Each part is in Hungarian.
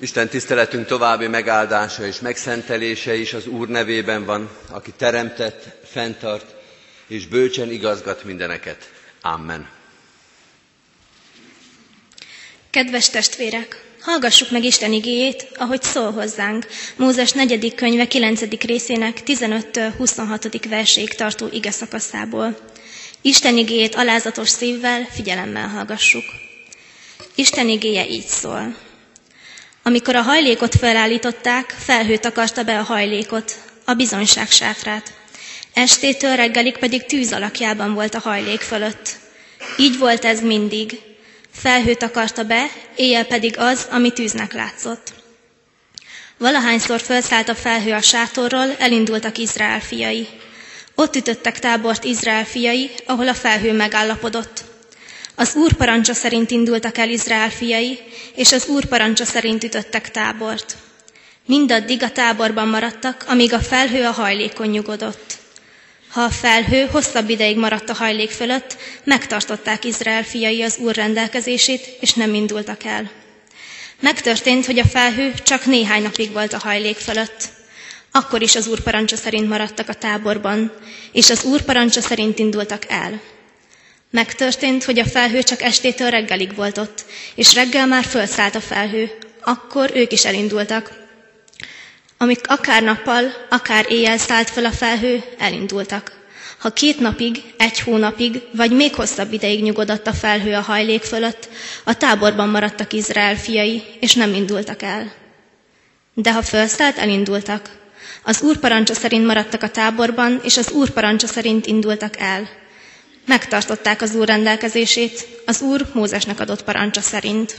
Isten tiszteletünk további megáldása és megszentelése is az Úr nevében van, aki teremtett, fenntart és bölcsen igazgat mindeneket. Amen. Kedves testvérek, hallgassuk meg Isten igéjét, ahogy szól hozzánk, Mózes 4. könyve 9. részének 15-26. verséig tartó ige szakaszából. Isten igéjét alázatos szívvel, figyelemmel hallgassuk. Isten igéje így szól. Amikor a hajlékot felállították, felhőt akarta be a hajlékot, a bizonyság sáfrát. Estétől reggelig pedig tűz alakjában volt a hajlék fölött. Így volt ez mindig. Felhőt akarta be, éjjel pedig az, ami tűznek látszott. Valahányszor felszállt a felhő a sátorról, elindultak Izrael fiai. Ott ütöttek tábort Izrael fiai, ahol a felhő megállapodott. Az Úr parancsa szerint indultak el Izrael fiai, és az Úr parancsa szerint ütöttek tábort. Mindaddig a táborban maradtak, amíg a felhő a hajlékon nyugodott. Ha a felhő hosszabb ideig maradt a hajlék fölött, megtartották Izrael fiai az Úr rendelkezését, és nem indultak el. Megtörtént, hogy a felhő csak néhány napig volt a hajlék fölött. Akkor is az Úr parancsa szerint maradtak a táborban, és az Úr parancsa szerint indultak el. Megtörtént, hogy a felhő csak estétől reggelig volt ott, és reggel már fölszállt a felhő. Akkor ők is elindultak. Amik akár nappal, akár éjjel szállt fel a felhő, elindultak. Ha két napig, egy hónapig, vagy még hosszabb ideig nyugodott a felhő a hajlék fölött, a táborban maradtak Izrael fiai, és nem indultak el. De ha felszállt, elindultak. Az úr parancsa szerint maradtak a táborban, és az úr parancsa szerint indultak el. Megtartották az Úr rendelkezését, az Úr Mózesnek adott parancsa szerint.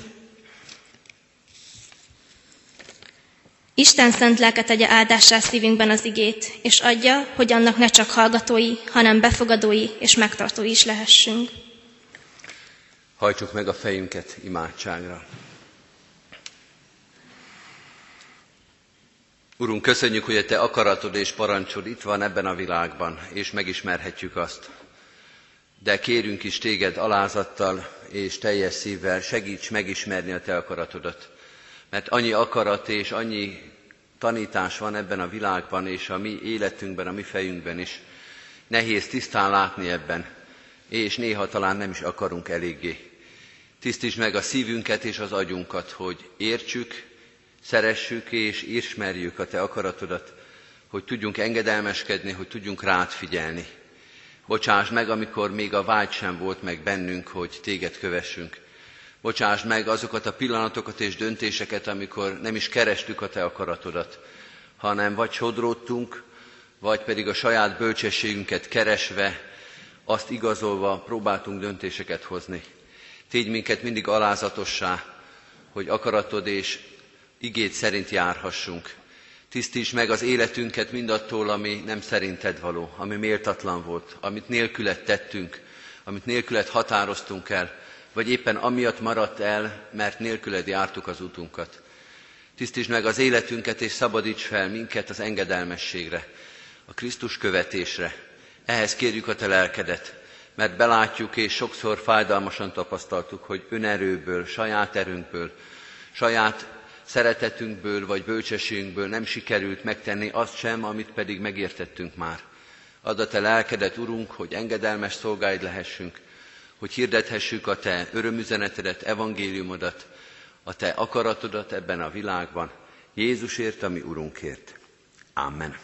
Isten szent lelke tegye áldássá szívünkben az igét, és adja, hogy annak ne csak hallgatói, hanem befogadói és megtartói is lehessünk. Hajtsuk meg a fejünket imádságra. Urunk, köszönjük, hogy a Te akaratod és parancsod itt van ebben a világban, és megismerhetjük azt de kérünk is téged alázattal és teljes szívvel, segíts megismerni a te akaratodat. Mert annyi akarat és annyi tanítás van ebben a világban, és a mi életünkben, a mi fejünkben is. Nehéz tisztán látni ebben, és néha talán nem is akarunk eléggé. Tisztítsd meg a szívünket és az agyunkat, hogy értsük, szeressük és ismerjük a Te akaratodat, hogy tudjunk engedelmeskedni, hogy tudjunk rád figyelni. Bocsáss meg, amikor még a vágy sem volt meg bennünk, hogy téged kövessünk. Bocsáss meg azokat a pillanatokat és döntéseket, amikor nem is kerestük a te akaratodat, hanem vagy sodródtunk, vagy pedig a saját bölcsességünket keresve, azt igazolva próbáltunk döntéseket hozni. Tégy minket mindig alázatossá, hogy akaratod és igét szerint járhassunk. Tisztíts meg az életünket mindattól, ami nem szerinted való, ami méltatlan volt, amit nélkület tettünk, amit nélkület határoztunk el, vagy éppen amiatt maradt el, mert nélküled jártuk az utunkat. Tisztíts meg az életünket, és szabadíts fel minket az engedelmességre, a Krisztus követésre. Ehhez kérjük a te lelkedet, mert belátjuk, és sokszor fájdalmasan tapasztaltuk, hogy önerőből, saját erőnkből, saját szeretetünkből vagy bölcsességünkből nem sikerült megtenni azt sem, amit pedig megértettünk már. Add a te lelkedet, Urunk, hogy engedelmes szolgáid lehessünk, hogy hirdethessük a te örömüzenetedet, evangéliumodat, a te akaratodat ebben a világban, Jézusért, ami Urunkért. Amen.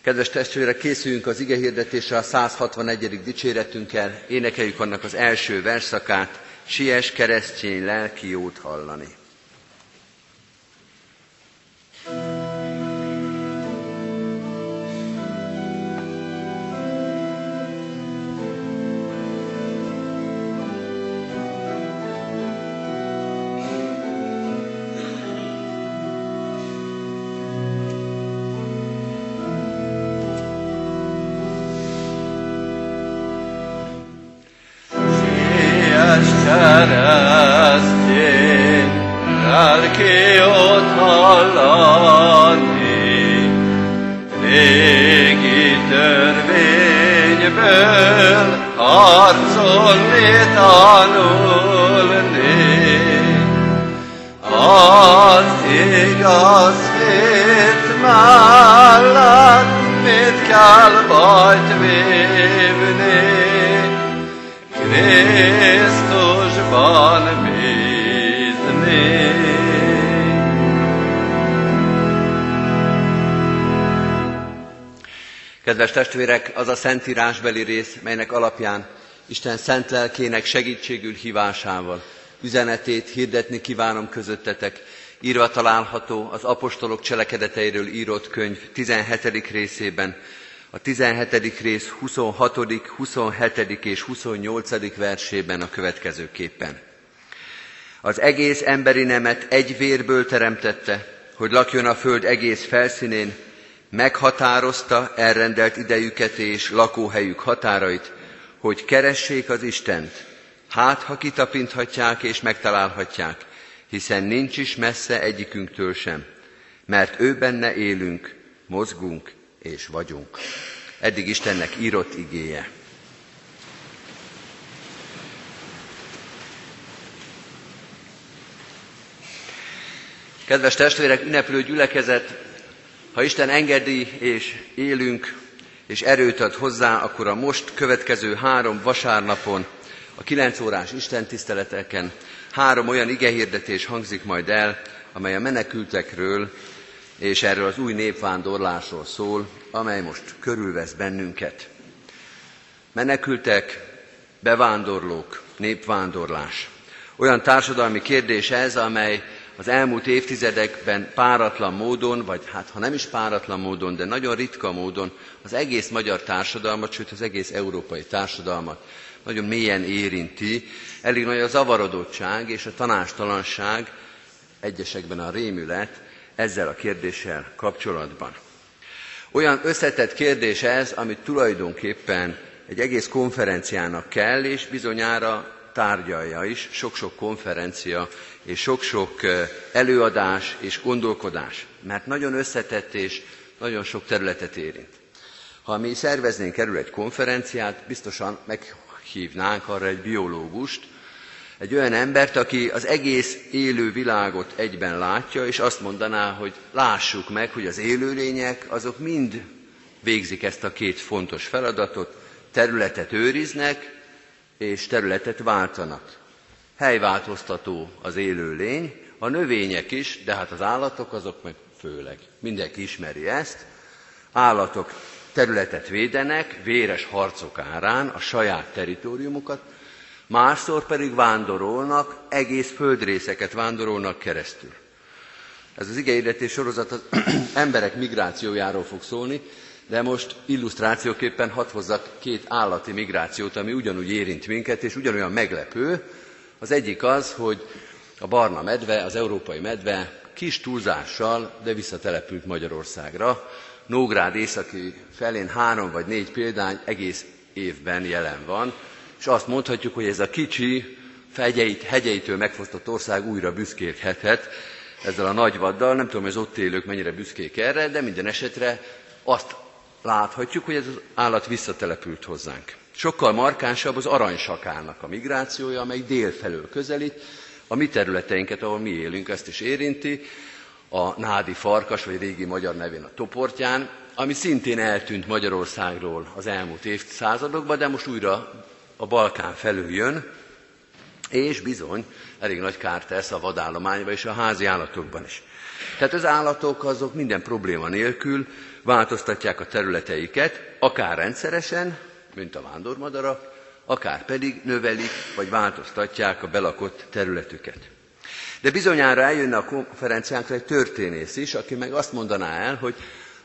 Kedves testvérek, készüljünk az ige hirdetésre a 161. dicséretünkkel, énekeljük annak az első verszakát, Sies keresztény lelki jót hallani. Kedves testvérek, az a szentírásbeli rész, melynek alapján Isten szent lelkének segítségül hívásával üzenetét hirdetni kívánom közöttetek, írva található az apostolok cselekedeteiről írott könyv 17. részében, a 17. rész 26., 27. és 28. versében a következőképpen. Az egész emberi nemet egy vérből teremtette, hogy lakjon a föld egész felszínén, meghatározta elrendelt idejüket és lakóhelyük határait, hogy keressék az Istent, hát ha kitapinthatják és megtalálhatják, hiszen nincs is messze egyikünktől sem, mert ő benne élünk, mozgunk és vagyunk. Eddig Istennek írott igéje. Kedves testvérek, ünneplő gyülekezet, ha Isten engedi és élünk, és erőt ad hozzá, akkor a most következő három vasárnapon, a kilenc órás Isten tiszteleteken három olyan igehirdetés hangzik majd el, amely a menekültekről és erről az új népvándorlásról szól, amely most körülvesz bennünket. Menekültek, bevándorlók, népvándorlás. Olyan társadalmi kérdés ez, amely az elmúlt évtizedekben páratlan módon, vagy hát ha nem is páratlan módon, de nagyon ritka módon az egész magyar társadalmat, sőt az egész európai társadalmat nagyon mélyen érinti. Elég nagy a zavarodottság és a tanástalanság, egyesekben a rémület ezzel a kérdéssel kapcsolatban. Olyan összetett kérdés ez, amit tulajdonképpen egy egész konferenciának kell, és bizonyára tárgyalja is sok-sok konferencia és sok-sok előadás és gondolkodás, mert nagyon összetett és nagyon sok területet érint. Ha mi szerveznénk erről egy konferenciát, biztosan meghívnánk arra egy biológust, egy olyan embert, aki az egész élő világot egyben látja, és azt mondaná, hogy lássuk meg, hogy az élőlények azok mind végzik ezt a két fontos feladatot, területet őriznek, és területet váltanak. Helyváltoztató az élőlény, a növények is, de hát az állatok azok meg főleg. Mindenki ismeri ezt. Állatok területet védenek, véres harcok árán a saját teritoriumukat, másszor pedig vándorolnak, egész földrészeket vándorolnak keresztül. Ez az igeindetés sorozat az emberek migrációjáról fog szólni, de most illusztrációképpen hadd hozzak két állati migrációt, ami ugyanúgy érint minket, és ugyanolyan meglepő. Az egyik az, hogy a barna medve, az európai medve kis túlzással, de visszatelepült Magyarországra. Nógrád északi felén három vagy négy példány egész évben jelen van, és azt mondhatjuk, hogy ez a kicsi, fegyeit, hegyeitől megfosztott ország újra büszkélkedhet ezzel a nagy vaddal. Nem tudom, hogy az ott élők mennyire büszkék erre, de minden esetre azt láthatjuk, hogy ez az állat visszatelepült hozzánk. Sokkal markánsabb az aranysakának a migrációja, amely délfelől közelít, a mi területeinket, ahol mi élünk, ezt is érinti, a nádi farkas, vagy régi magyar nevén a toportján, ami szintén eltűnt Magyarországról az elmúlt évszázadokban, de most újra a Balkán felül jön, és bizony elég nagy kárt tesz a vadállományban és a házi állatokban is. Tehát az állatok azok minden probléma nélkül változtatják a területeiket, akár rendszeresen, mint a vándormadarak, akár pedig növelik vagy változtatják a belakott területüket. De bizonyára eljönne a konferenciánkra egy történész is, aki meg azt mondaná el, hogy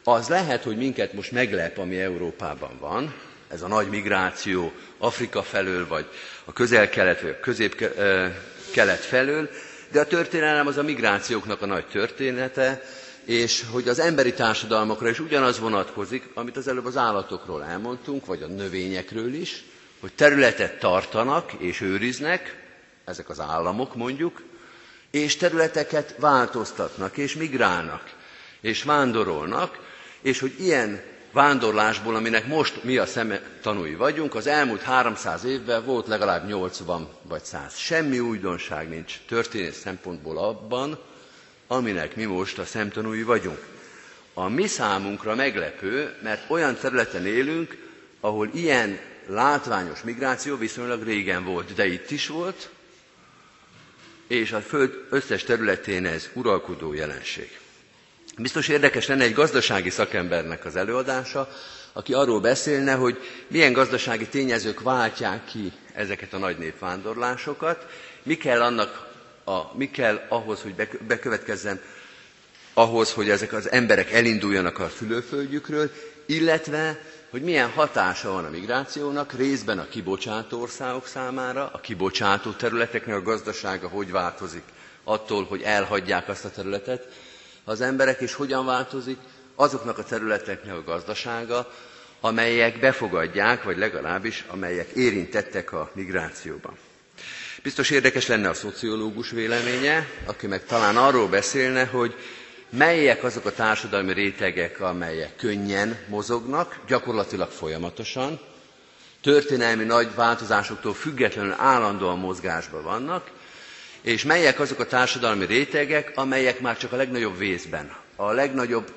az lehet, hogy minket most meglep, ami Európában van, ez a nagy migráció Afrika felől, vagy a közel-kelet, vagy a közép-kelet felől, de a történelem az a migrációknak a nagy története, és hogy az emberi társadalmakra is ugyanaz vonatkozik, amit az előbb az állatokról elmondtunk, vagy a növényekről is, hogy területet tartanak és őriznek, ezek az államok mondjuk, és területeket változtatnak és migrálnak, és vándorolnak, és hogy ilyen vándorlásból, aminek most mi a szeme tanúi vagyunk, az elmúlt 300 évben volt legalább 80 vagy 100. Semmi újdonság nincs történet szempontból abban, aminek mi most a szemtanúi vagyunk. A mi számunkra meglepő, mert olyan területen élünk, ahol ilyen látványos migráció viszonylag régen volt, de itt is volt, és a Föld összes területén ez uralkodó jelenség. Biztos érdekes lenne egy gazdasági szakembernek az előadása, aki arról beszélne, hogy milyen gazdasági tényezők váltják ki ezeket a nagy népvándorlásokat, mi kell annak, a, mi kell ahhoz, hogy bekövetkezzen, ahhoz, hogy ezek az emberek elinduljanak a szülőföldjükről, illetve hogy milyen hatása van a migrációnak, részben a kibocsátó országok számára, a kibocsátó területeknek a gazdasága hogy változik attól, hogy elhagyják azt a területet az emberek, és hogyan változik azoknak a területeknek a gazdasága, amelyek befogadják, vagy legalábbis amelyek érintettek a migrációban. Biztos érdekes lenne a szociológus véleménye, aki meg talán arról beszélne, hogy melyek azok a társadalmi rétegek, amelyek könnyen mozognak, gyakorlatilag folyamatosan, történelmi nagy változásoktól függetlenül állandóan mozgásban vannak, és melyek azok a társadalmi rétegek, amelyek már csak a legnagyobb vészben, a legnagyobb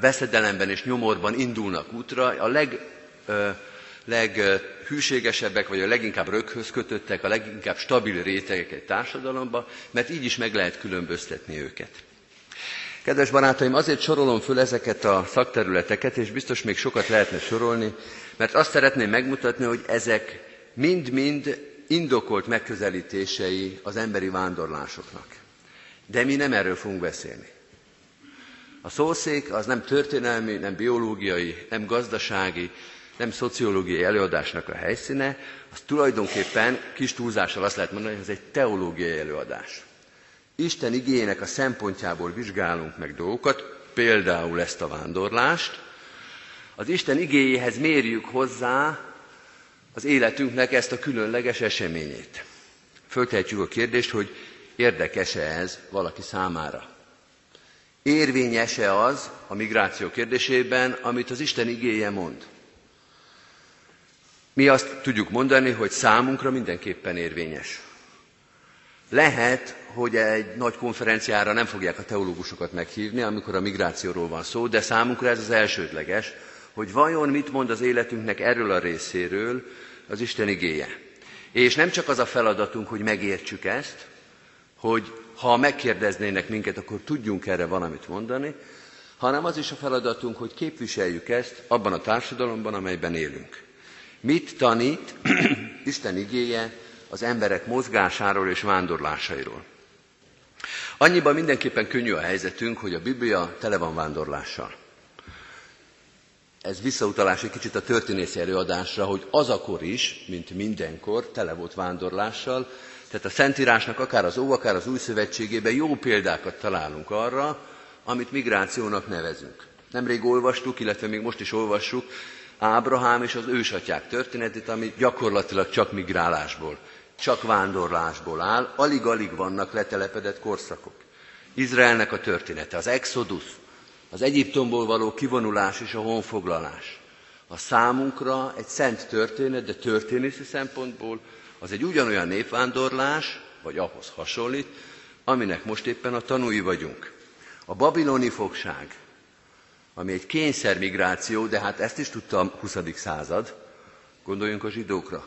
veszedelemben és nyomorban indulnak útra, a leg, ö, leghűségesebbek, vagy a leginkább röghöz kötöttek, a leginkább stabil rétegek egy társadalomba, mert így is meg lehet különböztetni őket. Kedves barátaim, azért sorolom föl ezeket a szakterületeket, és biztos még sokat lehetne sorolni, mert azt szeretném megmutatni, hogy ezek mind-mind indokolt megközelítései az emberi vándorlásoknak. De mi nem erről fogunk beszélni. A szószék az nem történelmi, nem biológiai, nem gazdasági, nem szociológiai előadásnak a helyszíne, az tulajdonképpen kis túlzással azt lehet mondani, hogy ez egy teológiai előadás. Isten igényének a szempontjából vizsgálunk meg dolgokat, például ezt a vándorlást, az Isten igényéhez mérjük hozzá az életünknek ezt a különleges eseményét. Föltehetjük a kérdést, hogy érdekes-e ez valaki számára. Érvényes-e az a migráció kérdésében, amit az Isten igéje mond? Mi azt tudjuk mondani, hogy számunkra mindenképpen érvényes. Lehet, hogy egy nagy konferenciára nem fogják a teológusokat meghívni, amikor a migrációról van szó, de számunkra ez az elsődleges, hogy vajon mit mond az életünknek erről a részéről az Isten igéje. És nem csak az a feladatunk, hogy megértsük ezt, hogy ha megkérdeznének minket, akkor tudjunk erre valamit mondani, hanem az is a feladatunk, hogy képviseljük ezt abban a társadalomban, amelyben élünk. Mit tanít Isten igéje az emberek mozgásáról és vándorlásairól? Annyiban mindenképpen könnyű a helyzetünk, hogy a Biblia tele van vándorlással. Ez visszautalás egy kicsit a történészi előadásra, hogy az akkor is, mint mindenkor, tele volt vándorlással, tehát a Szentírásnak akár az Ó, akár az Új Szövetségében jó példákat találunk arra, amit migrációnak nevezünk. Nemrég olvastuk, illetve még most is olvassuk Ábrahám és az ősatyák történetét, ami gyakorlatilag csak migrálásból csak vándorlásból áll, alig-alig vannak letelepedett korszakok. Izraelnek a története, az Exodus, az Egyiptomból való kivonulás és a honfoglalás. A számunkra egy szent történet, de történészi szempontból az egy ugyanolyan népvándorlás, vagy ahhoz hasonlít, aminek most éppen a tanúi vagyunk. A babiloni fogság, ami egy kényszermigráció, de hát ezt is tudta a 20. század, gondoljunk a zsidókra,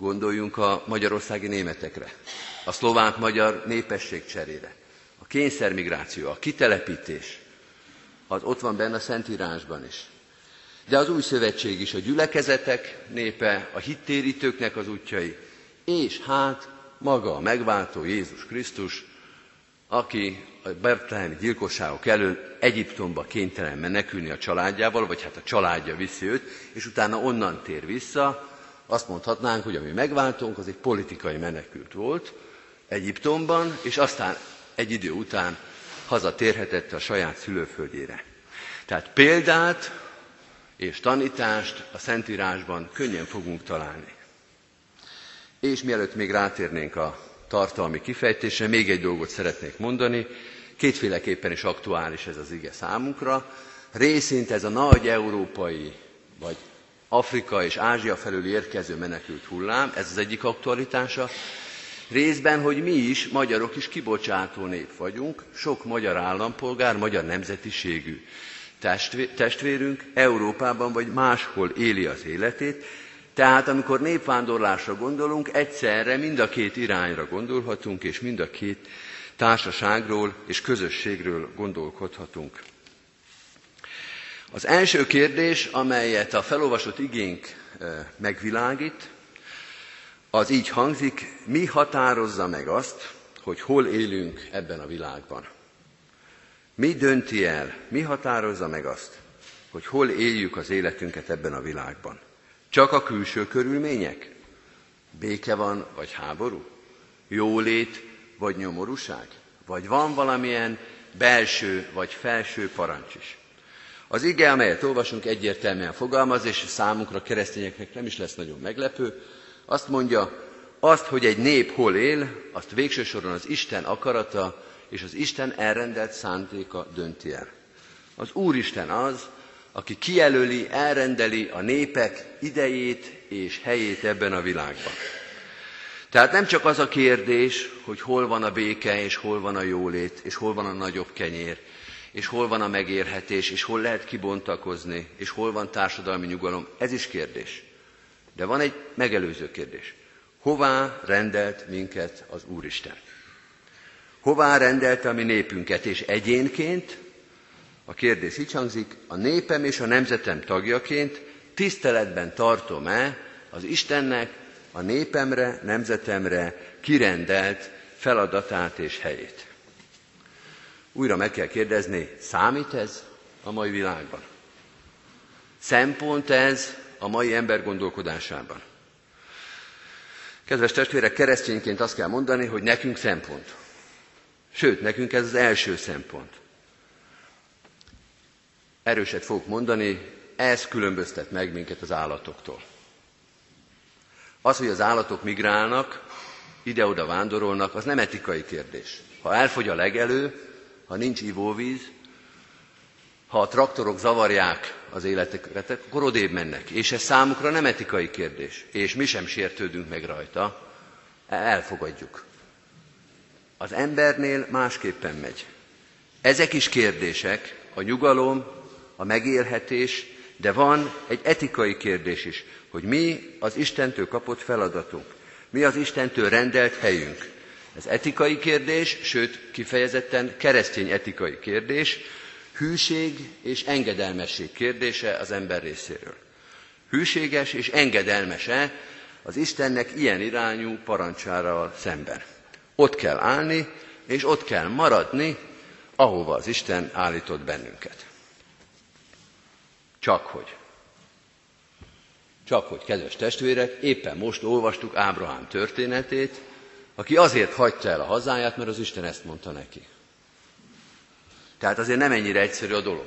Gondoljunk a magyarországi németekre, a szlovák-magyar népesség cserére, a kényszermigráció, a kitelepítés, az ott van benne a Szentírásban is. De az új szövetség is a gyülekezetek népe, a hittérítőknek az útjai, és hát maga a megváltó Jézus Krisztus, aki a Bertlehemi gyilkosságok elől Egyiptomba kénytelen menekülni a családjával, vagy hát a családja viszi őt, és utána onnan tér vissza, azt mondhatnánk, hogy ami megváltunk, az egy politikai menekült volt Egyiptomban, és aztán egy idő után hazatérhetett a saját szülőföldjére. Tehát példát és tanítást a Szentírásban könnyen fogunk találni. És mielőtt még rátérnénk a tartalmi kifejtésre, még egy dolgot szeretnék mondani. Kétféleképpen is aktuális ez az ige számunkra. Részint ez a nagy európai, vagy Afrika és Ázsia felől érkező menekült hullám, ez az egyik aktualitása, Részben, hogy mi is, magyarok is kibocsátó nép vagyunk, sok magyar állampolgár, magyar nemzetiségű testvérünk Európában vagy máshol éli az életét, tehát amikor népvándorlásra gondolunk, egyszerre mind a két irányra gondolhatunk, és mind a két társaságról és közösségről gondolkodhatunk. Az első kérdés, amelyet a felolvasott igénk megvilágít, az így hangzik, mi határozza meg azt, hogy hol élünk ebben a világban. Mi dönti el, mi határozza meg azt, hogy hol éljük az életünket ebben a világban? Csak a külső körülmények? Béke van, vagy háború? Jólét, vagy nyomorúság? Vagy van valamilyen belső vagy felső parancs is? Az ige, amelyet olvasunk, egyértelműen fogalmaz, és számunkra, keresztényeknek nem is lesz nagyon meglepő, azt mondja, azt, hogy egy nép hol él, azt végső soron az Isten akarata és az Isten elrendelt szántéka dönti el. Az Úristen az, aki kijelöli, elrendeli a népek idejét és helyét ebben a világban. Tehát nem csak az a kérdés, hogy hol van a béke, és hol van a jólét, és hol van a nagyobb kenyér, és hol van a megérhetés, és hol lehet kibontakozni, és hol van társadalmi nyugalom. Ez is kérdés. De van egy megelőző kérdés. Hová rendelt minket az Úristen? Hová rendelte a mi népünket, és egyénként, a kérdés így hangzik, a népem és a nemzetem tagjaként tiszteletben tartom-e az Istennek a népemre, nemzetemre kirendelt feladatát és helyét? Újra meg kell kérdezni, számít ez a mai világban? Szempont ez a mai ember gondolkodásában? Kedves testvérek, keresztényként azt kell mondani, hogy nekünk szempont. Sőt, nekünk ez az első szempont. Erőset fogok mondani, ez különböztet meg minket az állatoktól. Az, hogy az állatok migrálnak, ide-oda vándorolnak, az nem etikai kérdés. Ha elfogy a legelő, ha nincs ivóvíz, ha a traktorok zavarják az életeket, akkor odébb mennek. És ez számukra nem etikai kérdés. És mi sem sértődünk meg rajta. Elfogadjuk. Az embernél másképpen megy. Ezek is kérdések, a nyugalom, a megélhetés, de van egy etikai kérdés is, hogy mi az Istentől kapott feladatunk, mi az Istentől rendelt helyünk. Ez etikai kérdés, sőt kifejezetten keresztény etikai kérdés, hűség és engedelmesség kérdése az ember részéről. Hűséges és engedelmese az Istennek ilyen irányú parancsára szemben. Ott kell állni, és ott kell maradni, ahova az Isten állított bennünket. Csak hogy. Csak hogy, kedves testvérek, éppen most olvastuk Ábrahám történetét, aki azért hagyta el a hazáját, mert az Isten ezt mondta neki. Tehát azért nem ennyire egyszerű a dolog.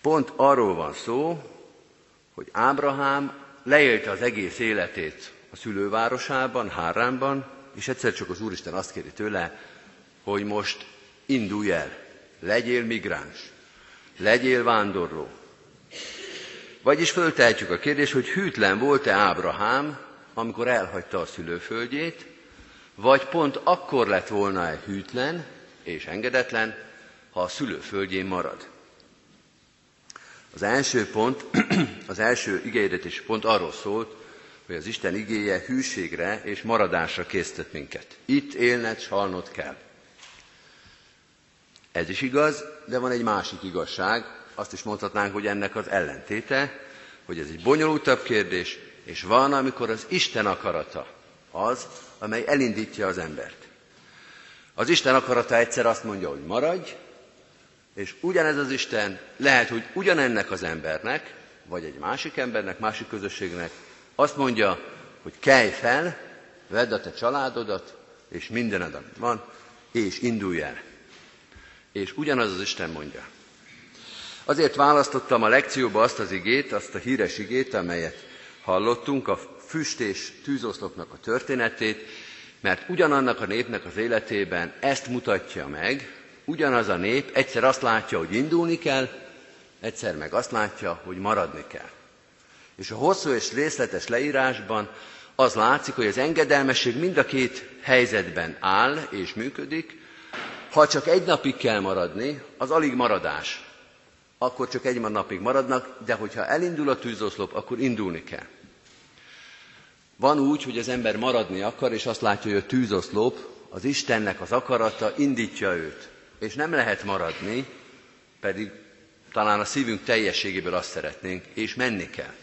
Pont arról van szó, hogy Ábrahám leélte az egész életét a szülővárosában, Háránban, és egyszer csak az Úristen azt kéri tőle, hogy most indulj el, legyél migráns, legyél vándorló. Vagyis föltehetjük a kérdést, hogy hűtlen volt-e Ábrahám, amikor elhagyta a szülőföldjét, vagy pont akkor lett volna-e hűtlen és engedetlen, ha a szülőföldjén marad. Az első pont, az első igényedetés pont arról szólt, hogy az Isten igéje hűségre és maradásra késztet minket. Itt élned, s halnod kell. Ez is igaz, de van egy másik igazság, azt is mondhatnánk, hogy ennek az ellentéte, hogy ez egy bonyolultabb kérdés, és van, amikor az Isten akarata az, amely elindítja az embert. Az Isten akarata egyszer azt mondja, hogy maradj, és ugyanez az Isten lehet, hogy ugyanennek az embernek, vagy egy másik embernek, másik közösségnek azt mondja, hogy kelj fel, vedd a te családodat, és mindened, amit van, és indulj el. És ugyanaz az Isten mondja. Azért választottam a lekcióba azt az igét, azt a híres igét, amelyet hallottunk, a füst és tűzoszlopnak a történetét, mert ugyanannak a népnek az életében ezt mutatja meg, ugyanaz a nép egyszer azt látja, hogy indulni kell, egyszer meg azt látja, hogy maradni kell. És a hosszú és részletes leírásban az látszik, hogy az engedelmesség mind a két helyzetben áll és működik. Ha csak egy napig kell maradni, az alig maradás. Akkor csak egy napig maradnak, de hogyha elindul a tűzoszlop, akkor indulni kell. Van úgy, hogy az ember maradni akar, és azt látja, hogy a tűzoszlop, az Istennek az akarata indítja őt. És nem lehet maradni, pedig talán a szívünk teljességéből azt szeretnénk, és menni kell.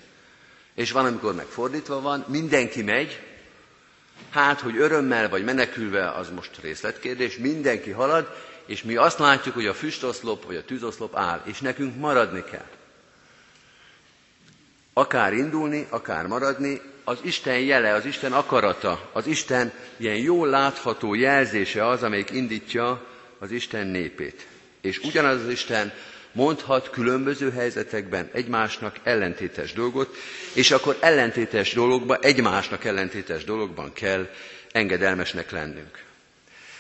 És van, amikor megfordítva van, mindenki megy, hát, hogy örömmel vagy menekülve, az most részletkérdés, mindenki halad, és mi azt látjuk, hogy a füstoszlop vagy a tűzoszlop áll, és nekünk maradni kell. Akár indulni, akár maradni, az Isten jele, az Isten akarata, az Isten ilyen jól látható jelzése az, amelyik indítja az Isten népét. És ugyanaz az Isten mondhat különböző helyzetekben egymásnak ellentétes dolgot, és akkor ellentétes dologban, egymásnak ellentétes dologban kell engedelmesnek lennünk.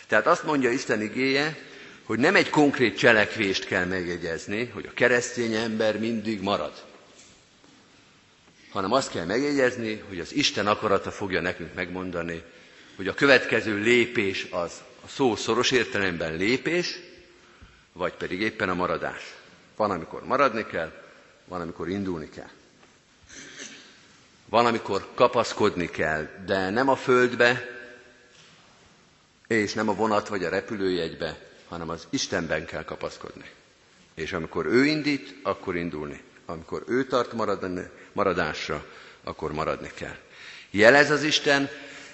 Tehát azt mondja Isten igéje, hogy nem egy konkrét cselekvést kell megjegyezni, hogy a keresztény ember mindig marad, hanem azt kell megjegyezni, hogy az Isten akarata fogja nekünk megmondani, hogy a következő lépés az a szó szoros értelemben lépés, vagy pedig éppen a maradás. Van, amikor maradni kell, van, amikor indulni kell. Van, amikor kapaszkodni kell, de nem a földbe, és nem a vonat vagy a repülőjegybe, hanem az Istenben kell kapaszkodni. És amikor ő indít, akkor indulni. Amikor ő tart maradni, maradásra, akkor maradni kell. Jelez az Isten,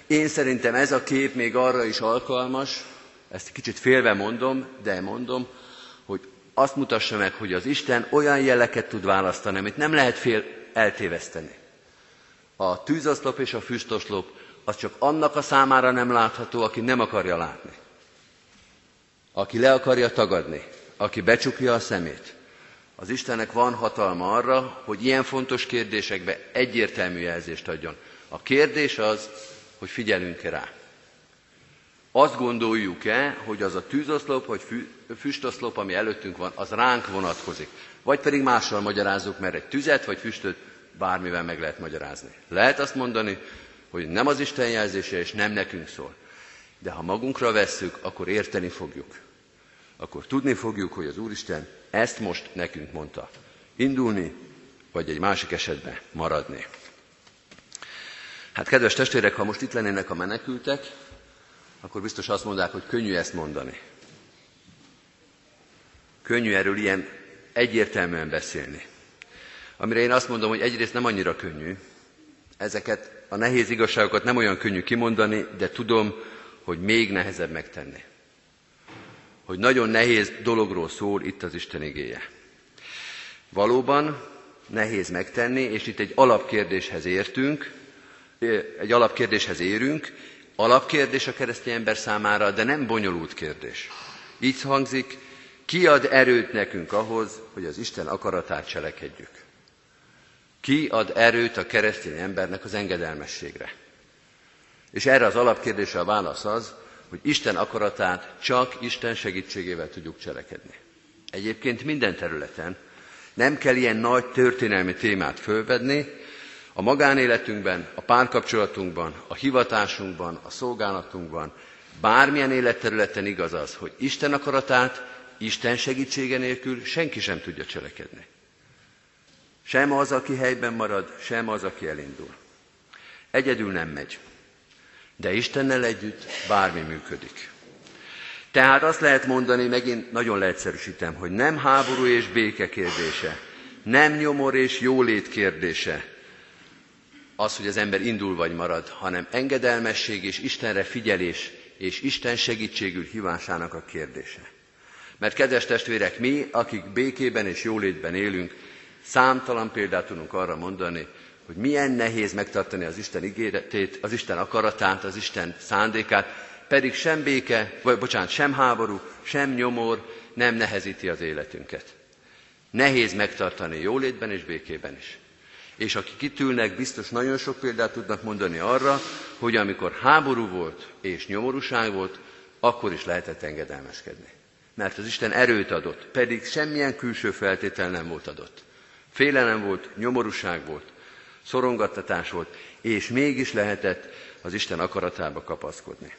én szerintem ez a kép még arra is alkalmas, ezt kicsit félve mondom, de mondom, azt mutassa meg, hogy az Isten olyan jeleket tud választani, amit nem lehet fél eltéveszteni. A tűzoszlop és a füstoszlop az csak annak a számára nem látható, aki nem akarja látni. Aki le akarja tagadni, aki becsukja a szemét. Az Istennek van hatalma arra, hogy ilyen fontos kérdésekbe egyértelmű jelzést adjon. A kérdés az, hogy figyelünk-e rá. Azt gondoljuk-e, hogy az a tűzoszlop, vagy füstoszlop, ami előttünk van, az ránk vonatkozik. Vagy pedig mással magyarázzuk, mert egy tüzet vagy füstöt bármivel meg lehet magyarázni. Lehet azt mondani, hogy nem az Isten jelzése, és nem nekünk szól. De ha magunkra vesszük, akkor érteni fogjuk. Akkor tudni fogjuk, hogy az Úristen ezt most nekünk mondta. Indulni, vagy egy másik esetben maradni. Hát kedves testvérek, ha most itt lennének a menekültek, akkor biztos azt mondják, hogy könnyű ezt mondani. Könnyű erről ilyen egyértelműen beszélni. Amire én azt mondom, hogy egyrészt nem annyira könnyű, ezeket a nehéz igazságokat nem olyan könnyű kimondani, de tudom, hogy még nehezebb megtenni. Hogy nagyon nehéz dologról szól itt az Isten igéje. Valóban nehéz megtenni, és itt egy alapkérdéshez értünk, egy alapkérdéshez érünk, alapkérdés a keresztény ember számára, de nem bonyolult kérdés. Így hangzik, ki ad erőt nekünk ahhoz, hogy az Isten akaratát cselekedjük? Ki ad erőt a keresztény embernek az engedelmességre? És erre az alapkérdésre a válasz az, hogy Isten akaratát csak Isten segítségével tudjuk cselekedni. Egyébként minden területen nem kell ilyen nagy történelmi témát fölvedni, a magánéletünkben, a párkapcsolatunkban, a hivatásunkban, a szolgálatunkban, bármilyen életterületen igaz az, hogy Isten akaratát Isten segítsége nélkül senki sem tudja cselekedni. Sem az, aki helyben marad, sem az, aki elindul. Egyedül nem megy. De Istennel együtt bármi működik. Tehát azt lehet mondani, megint nagyon leegyszerűsítem, hogy nem háború és béke kérdése, nem nyomor és jólét kérdése, az, hogy az ember indul vagy marad, hanem engedelmesség és Istenre figyelés és Isten segítségül hívásának a kérdése. Mert kedves testvérek, mi, akik békében és jólétben élünk, számtalan példát tudunk arra mondani, hogy milyen nehéz megtartani az Isten ígéretét, az Isten akaratát, az Isten szándékát, pedig sem béke, vagy bocsánat, sem háború, sem nyomor nem nehezíti az életünket. Nehéz megtartani jólétben és békében is. És akik itt ülnek, biztos nagyon sok példát tudnak mondani arra, hogy amikor háború volt és nyomorúság volt, akkor is lehetett engedelmeskedni. Mert az Isten erőt adott, pedig semmilyen külső feltétel nem volt adott. Félelem volt, nyomorúság volt, szorongattatás volt, és mégis lehetett az Isten akaratába kapaszkodni.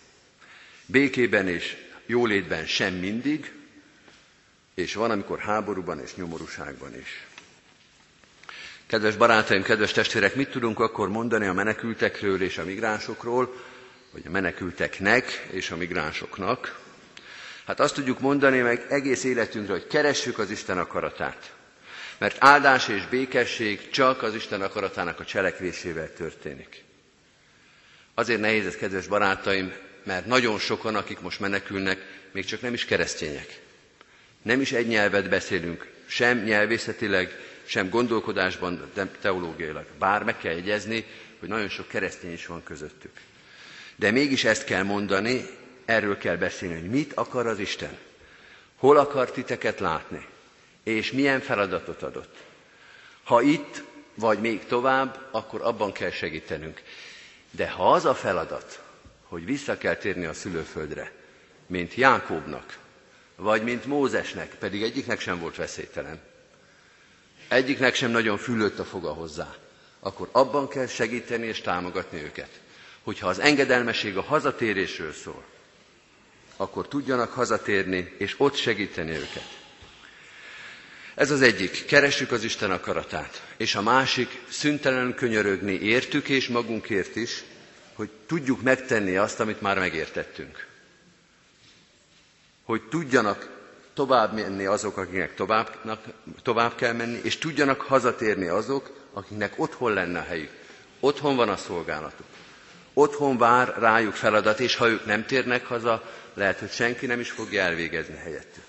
Békében és jólétben sem mindig, és van, amikor háborúban és nyomorúságban is. Kedves barátaim, kedves testvérek, mit tudunk akkor mondani a menekültekről és a migránsokról, vagy a menekülteknek és a migránsoknak? Hát azt tudjuk mondani meg egész életünkre, hogy keressük az Isten akaratát. Mert áldás és békesség csak az Isten akaratának a cselekvésével történik. Azért nehéz ez, kedves barátaim, mert nagyon sokan, akik most menekülnek, még csak nem is keresztények. Nem is egy nyelvet beszélünk, sem nyelvészetileg, sem gondolkodásban, de teológiailag. Bár meg kell jegyezni, hogy nagyon sok keresztény is van közöttük. De mégis ezt kell mondani, erről kell beszélni, hogy mit akar az Isten. Hol akar titeket látni, és milyen feladatot adott. Ha itt, vagy még tovább, akkor abban kell segítenünk. De ha az a feladat, hogy vissza kell térni a szülőföldre, mint Jákóbnak, vagy mint Mózesnek, pedig egyiknek sem volt veszélytelen, egyiknek sem nagyon fülött a foga hozzá, akkor abban kell segíteni és támogatni őket, hogyha az engedelmeség a hazatérésről szól, akkor tudjanak hazatérni, és ott segíteni őket. Ez az egyik, keressük az Isten akaratát, és a másik, szüntelen könyörögni értük és magunkért is, hogy tudjuk megtenni azt, amit már megértettünk. Hogy tudjanak tovább menni azok, akiknek tovább, tovább kell menni, és tudjanak hazatérni azok, akiknek otthon lenne a helyük. Otthon van a szolgálatuk. Otthon vár rájuk feladat, és ha ők nem térnek haza, lehet, hogy senki nem is fogja elvégezni helyettük.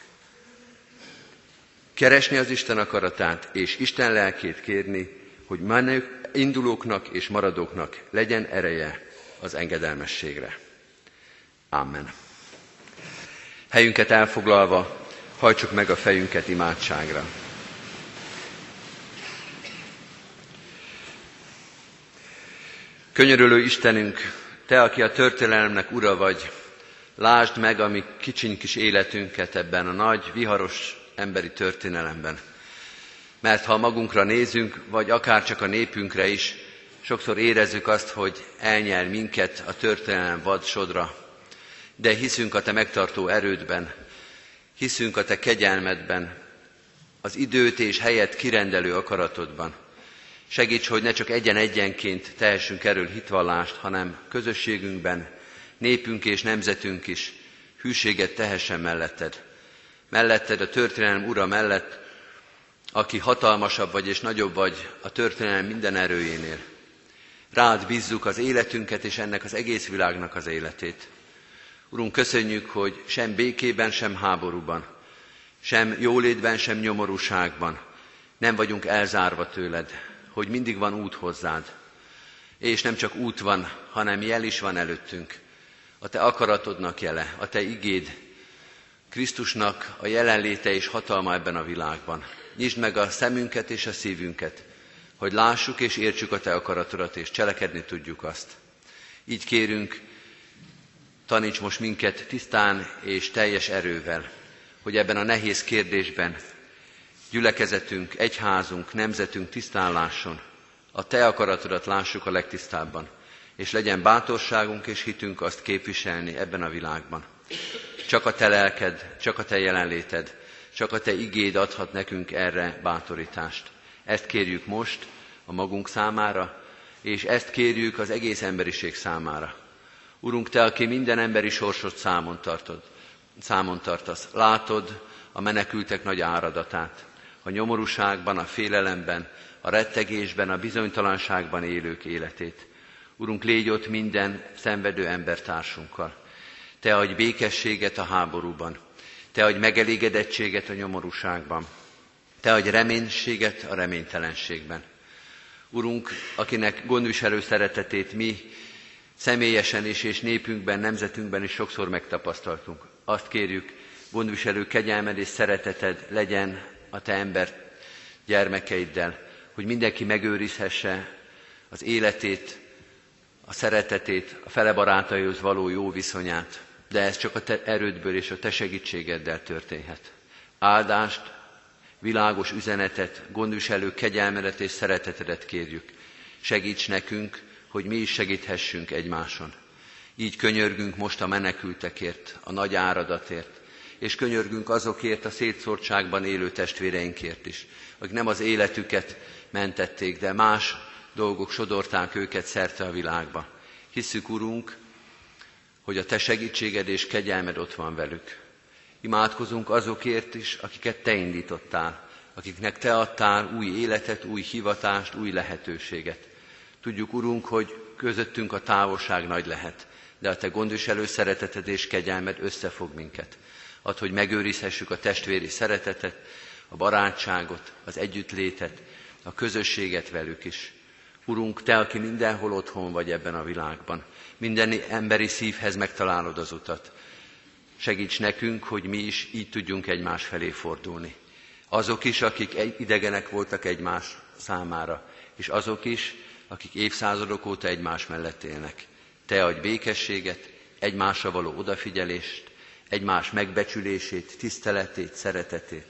Keresni az Isten akaratát, és Isten lelkét kérni, hogy menők, indulóknak és maradóknak legyen ereje az engedelmességre. Amen. Helyünket elfoglalva hajtsuk meg a fejünket imádságra. Könyörülő Istenünk, Te, aki a történelemnek ura vagy, lásd meg a mi kicsiny kis életünket ebben a nagy, viharos emberi történelemben. Mert ha magunkra nézünk, vagy akár csak a népünkre is, sokszor érezzük azt, hogy elnyel minket a történelem vad sodra, de hiszünk a Te megtartó erődben, hiszünk a Te kegyelmedben, az időt és helyet kirendelő akaratodban. Segíts, hogy ne csak egyen-egyenként tehessünk erről hitvallást, hanem közösségünkben, népünk és nemzetünk is hűséget tehessen melletted. Melletted a történelem ura mellett, aki hatalmasabb vagy és nagyobb vagy a történelem minden erőjénél. Rád bízzuk az életünket és ennek az egész világnak az életét. Urunk, köszönjük, hogy sem békében, sem háborúban, sem jólétben, sem nyomorúságban nem vagyunk elzárva tőled, hogy mindig van út hozzád. És nem csak út van, hanem jel is van előttünk. A te akaratodnak jele, a te igéd, Krisztusnak a jelenléte és hatalma ebben a világban. Nyisd meg a szemünket és a szívünket, hogy lássuk és értsük a Te akaratodat, és cselekedni tudjuk azt. Így kérünk, taníts most minket tisztán és teljes erővel, hogy ebben a nehéz kérdésben gyülekezetünk, egyházunk, nemzetünk tisztán lásson, a Te akaratodat lássuk a legtisztábban, és legyen bátorságunk és hitünk azt képviselni ebben a világban. Csak a Te lelked, csak a Te jelenléted, csak a Te igéd adhat nekünk erre bátorítást. Ezt kérjük most a magunk számára, és ezt kérjük az egész emberiség számára. Urunk, Te, aki minden emberi sorsot számon, tartod, számon tartasz, látod a menekültek nagy áradatát, a nyomorúságban, a félelemben, a rettegésben, a bizonytalanságban élők életét. Urunk, légy ott minden szenvedő embertársunkkal. Te adj békességet a háborúban. Te adj megelégedettséget a nyomorúságban. Te adj reménységet a reménytelenségben. Urunk, akinek gondviselő szeretetét mi személyesen is és népünkben, nemzetünkben is sokszor megtapasztaltunk. Azt kérjük, gondviselő kegyelmed és szereteted legyen a te ember gyermekeiddel, hogy mindenki megőrizhesse az életét, a szeretetét, a fele barátaihoz való jó viszonyát, de ez csak a te erődből és a te segítségeddel történhet. Áldást, világos üzenetet, gondviselő kegyelmedet és szeretetedet kérjük. Segíts nekünk, hogy mi is segíthessünk egymáson. Így könyörgünk most a menekültekért, a nagy áradatért, és könyörgünk azokért a szétszórtságban élő testvéreinkért is, akik nem az életüket mentették, de más dolgok sodorták őket szerte a világba. Hisszük, Urunk, hogy a Te segítséged és kegyelmed ott van velük. Imádkozunk azokért is, akiket Te indítottál, akiknek Te adtál új életet, új hivatást, új lehetőséget. Tudjuk, Urunk, hogy közöttünk a távolság nagy lehet, de a Te gondviselő szereteted és kegyelmed összefog minket. Ad, hogy megőrizhessük a testvéri szeretetet, a barátságot, az együttlétet, a közösséget velük is. Urunk, Te, aki mindenhol otthon vagy ebben a világban, minden emberi szívhez megtalálod az utat. Segíts nekünk, hogy mi is így tudjunk egymás felé fordulni. Azok is, akik idegenek voltak egymás számára, és azok is, akik évszázadok óta egymás mellett élnek. Te adj békességet, egymásra való odafigyelést, egymás megbecsülését, tiszteletét, szeretetét.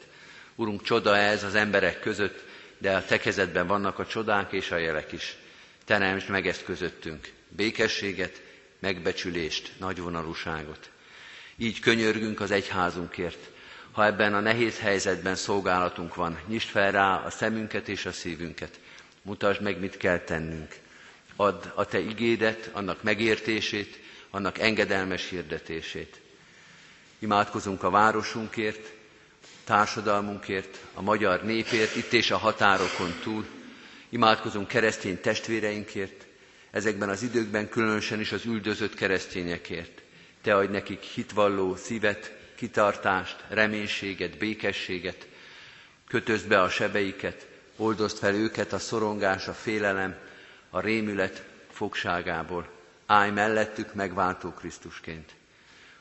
Urunk, csoda ez az emberek között, de a te kezedben vannak a csodák és a jelek is. Teremtsd meg ezt közöttünk, békességet, megbecsülést, nagyvonalúságot. Így könyörgünk az egyházunkért. Ha ebben a nehéz helyzetben szolgálatunk van, nyisd fel rá a szemünket és a szívünket. Mutasd meg, mit kell tennünk. Add a te igédet, annak megértését, annak engedelmes hirdetését. Imádkozunk a városunkért, társadalmunkért, a magyar népért, itt és a határokon túl. Imádkozunk keresztény testvéreinkért, ezekben az időkben különösen is az üldözött keresztényekért. Te adj nekik hitvalló szívet, kitartást, reménységet, békességet, kötözd be a sebeiket, oldozd fel őket a szorongás, a félelem, a rémület fogságából. Állj mellettük megváltó Krisztusként.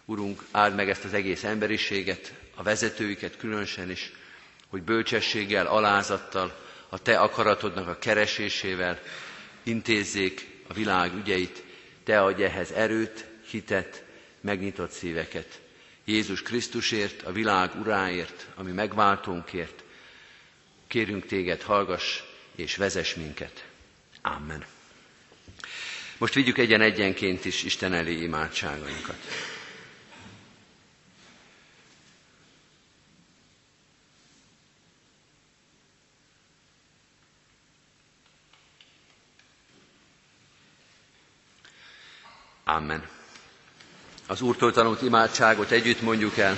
Urunk, áld meg ezt az egész emberiséget, a vezetőiket különösen is, hogy bölcsességgel, alázattal, a Te akaratodnak a keresésével intézzék a világ ügyeit, Te adj ehhez erőt, hitet, megnyitott szíveket. Jézus Krisztusért, a világ uráért, ami megváltónkért, kérünk Téged, hallgass és vezess minket. Amen. Most vigyük egyen-egyenként is Isten elé imádságainkat. Amen. Az Úrtól tanult imádságot együtt mondjuk el.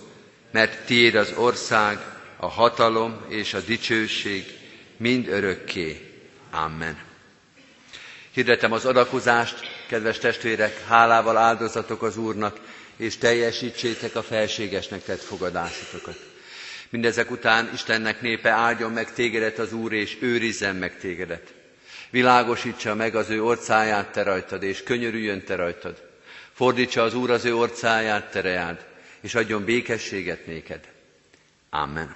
mert tiéd az ország, a hatalom és a dicsőség mind örökké. Amen. Hirdetem az adakozást, kedves testvérek, hálával áldozatok az Úrnak, és teljesítsétek a felségesnek tett fogadásotokat. Mindezek után Istennek népe áldjon meg tégedet az Úr, és őrizzen meg tégedet. Világosítsa meg az ő orcáját te rajtad, és könyörüljön te rajtad. Fordítsa az Úr az ő orcáját te reád, és adjon békességet néked. Amen.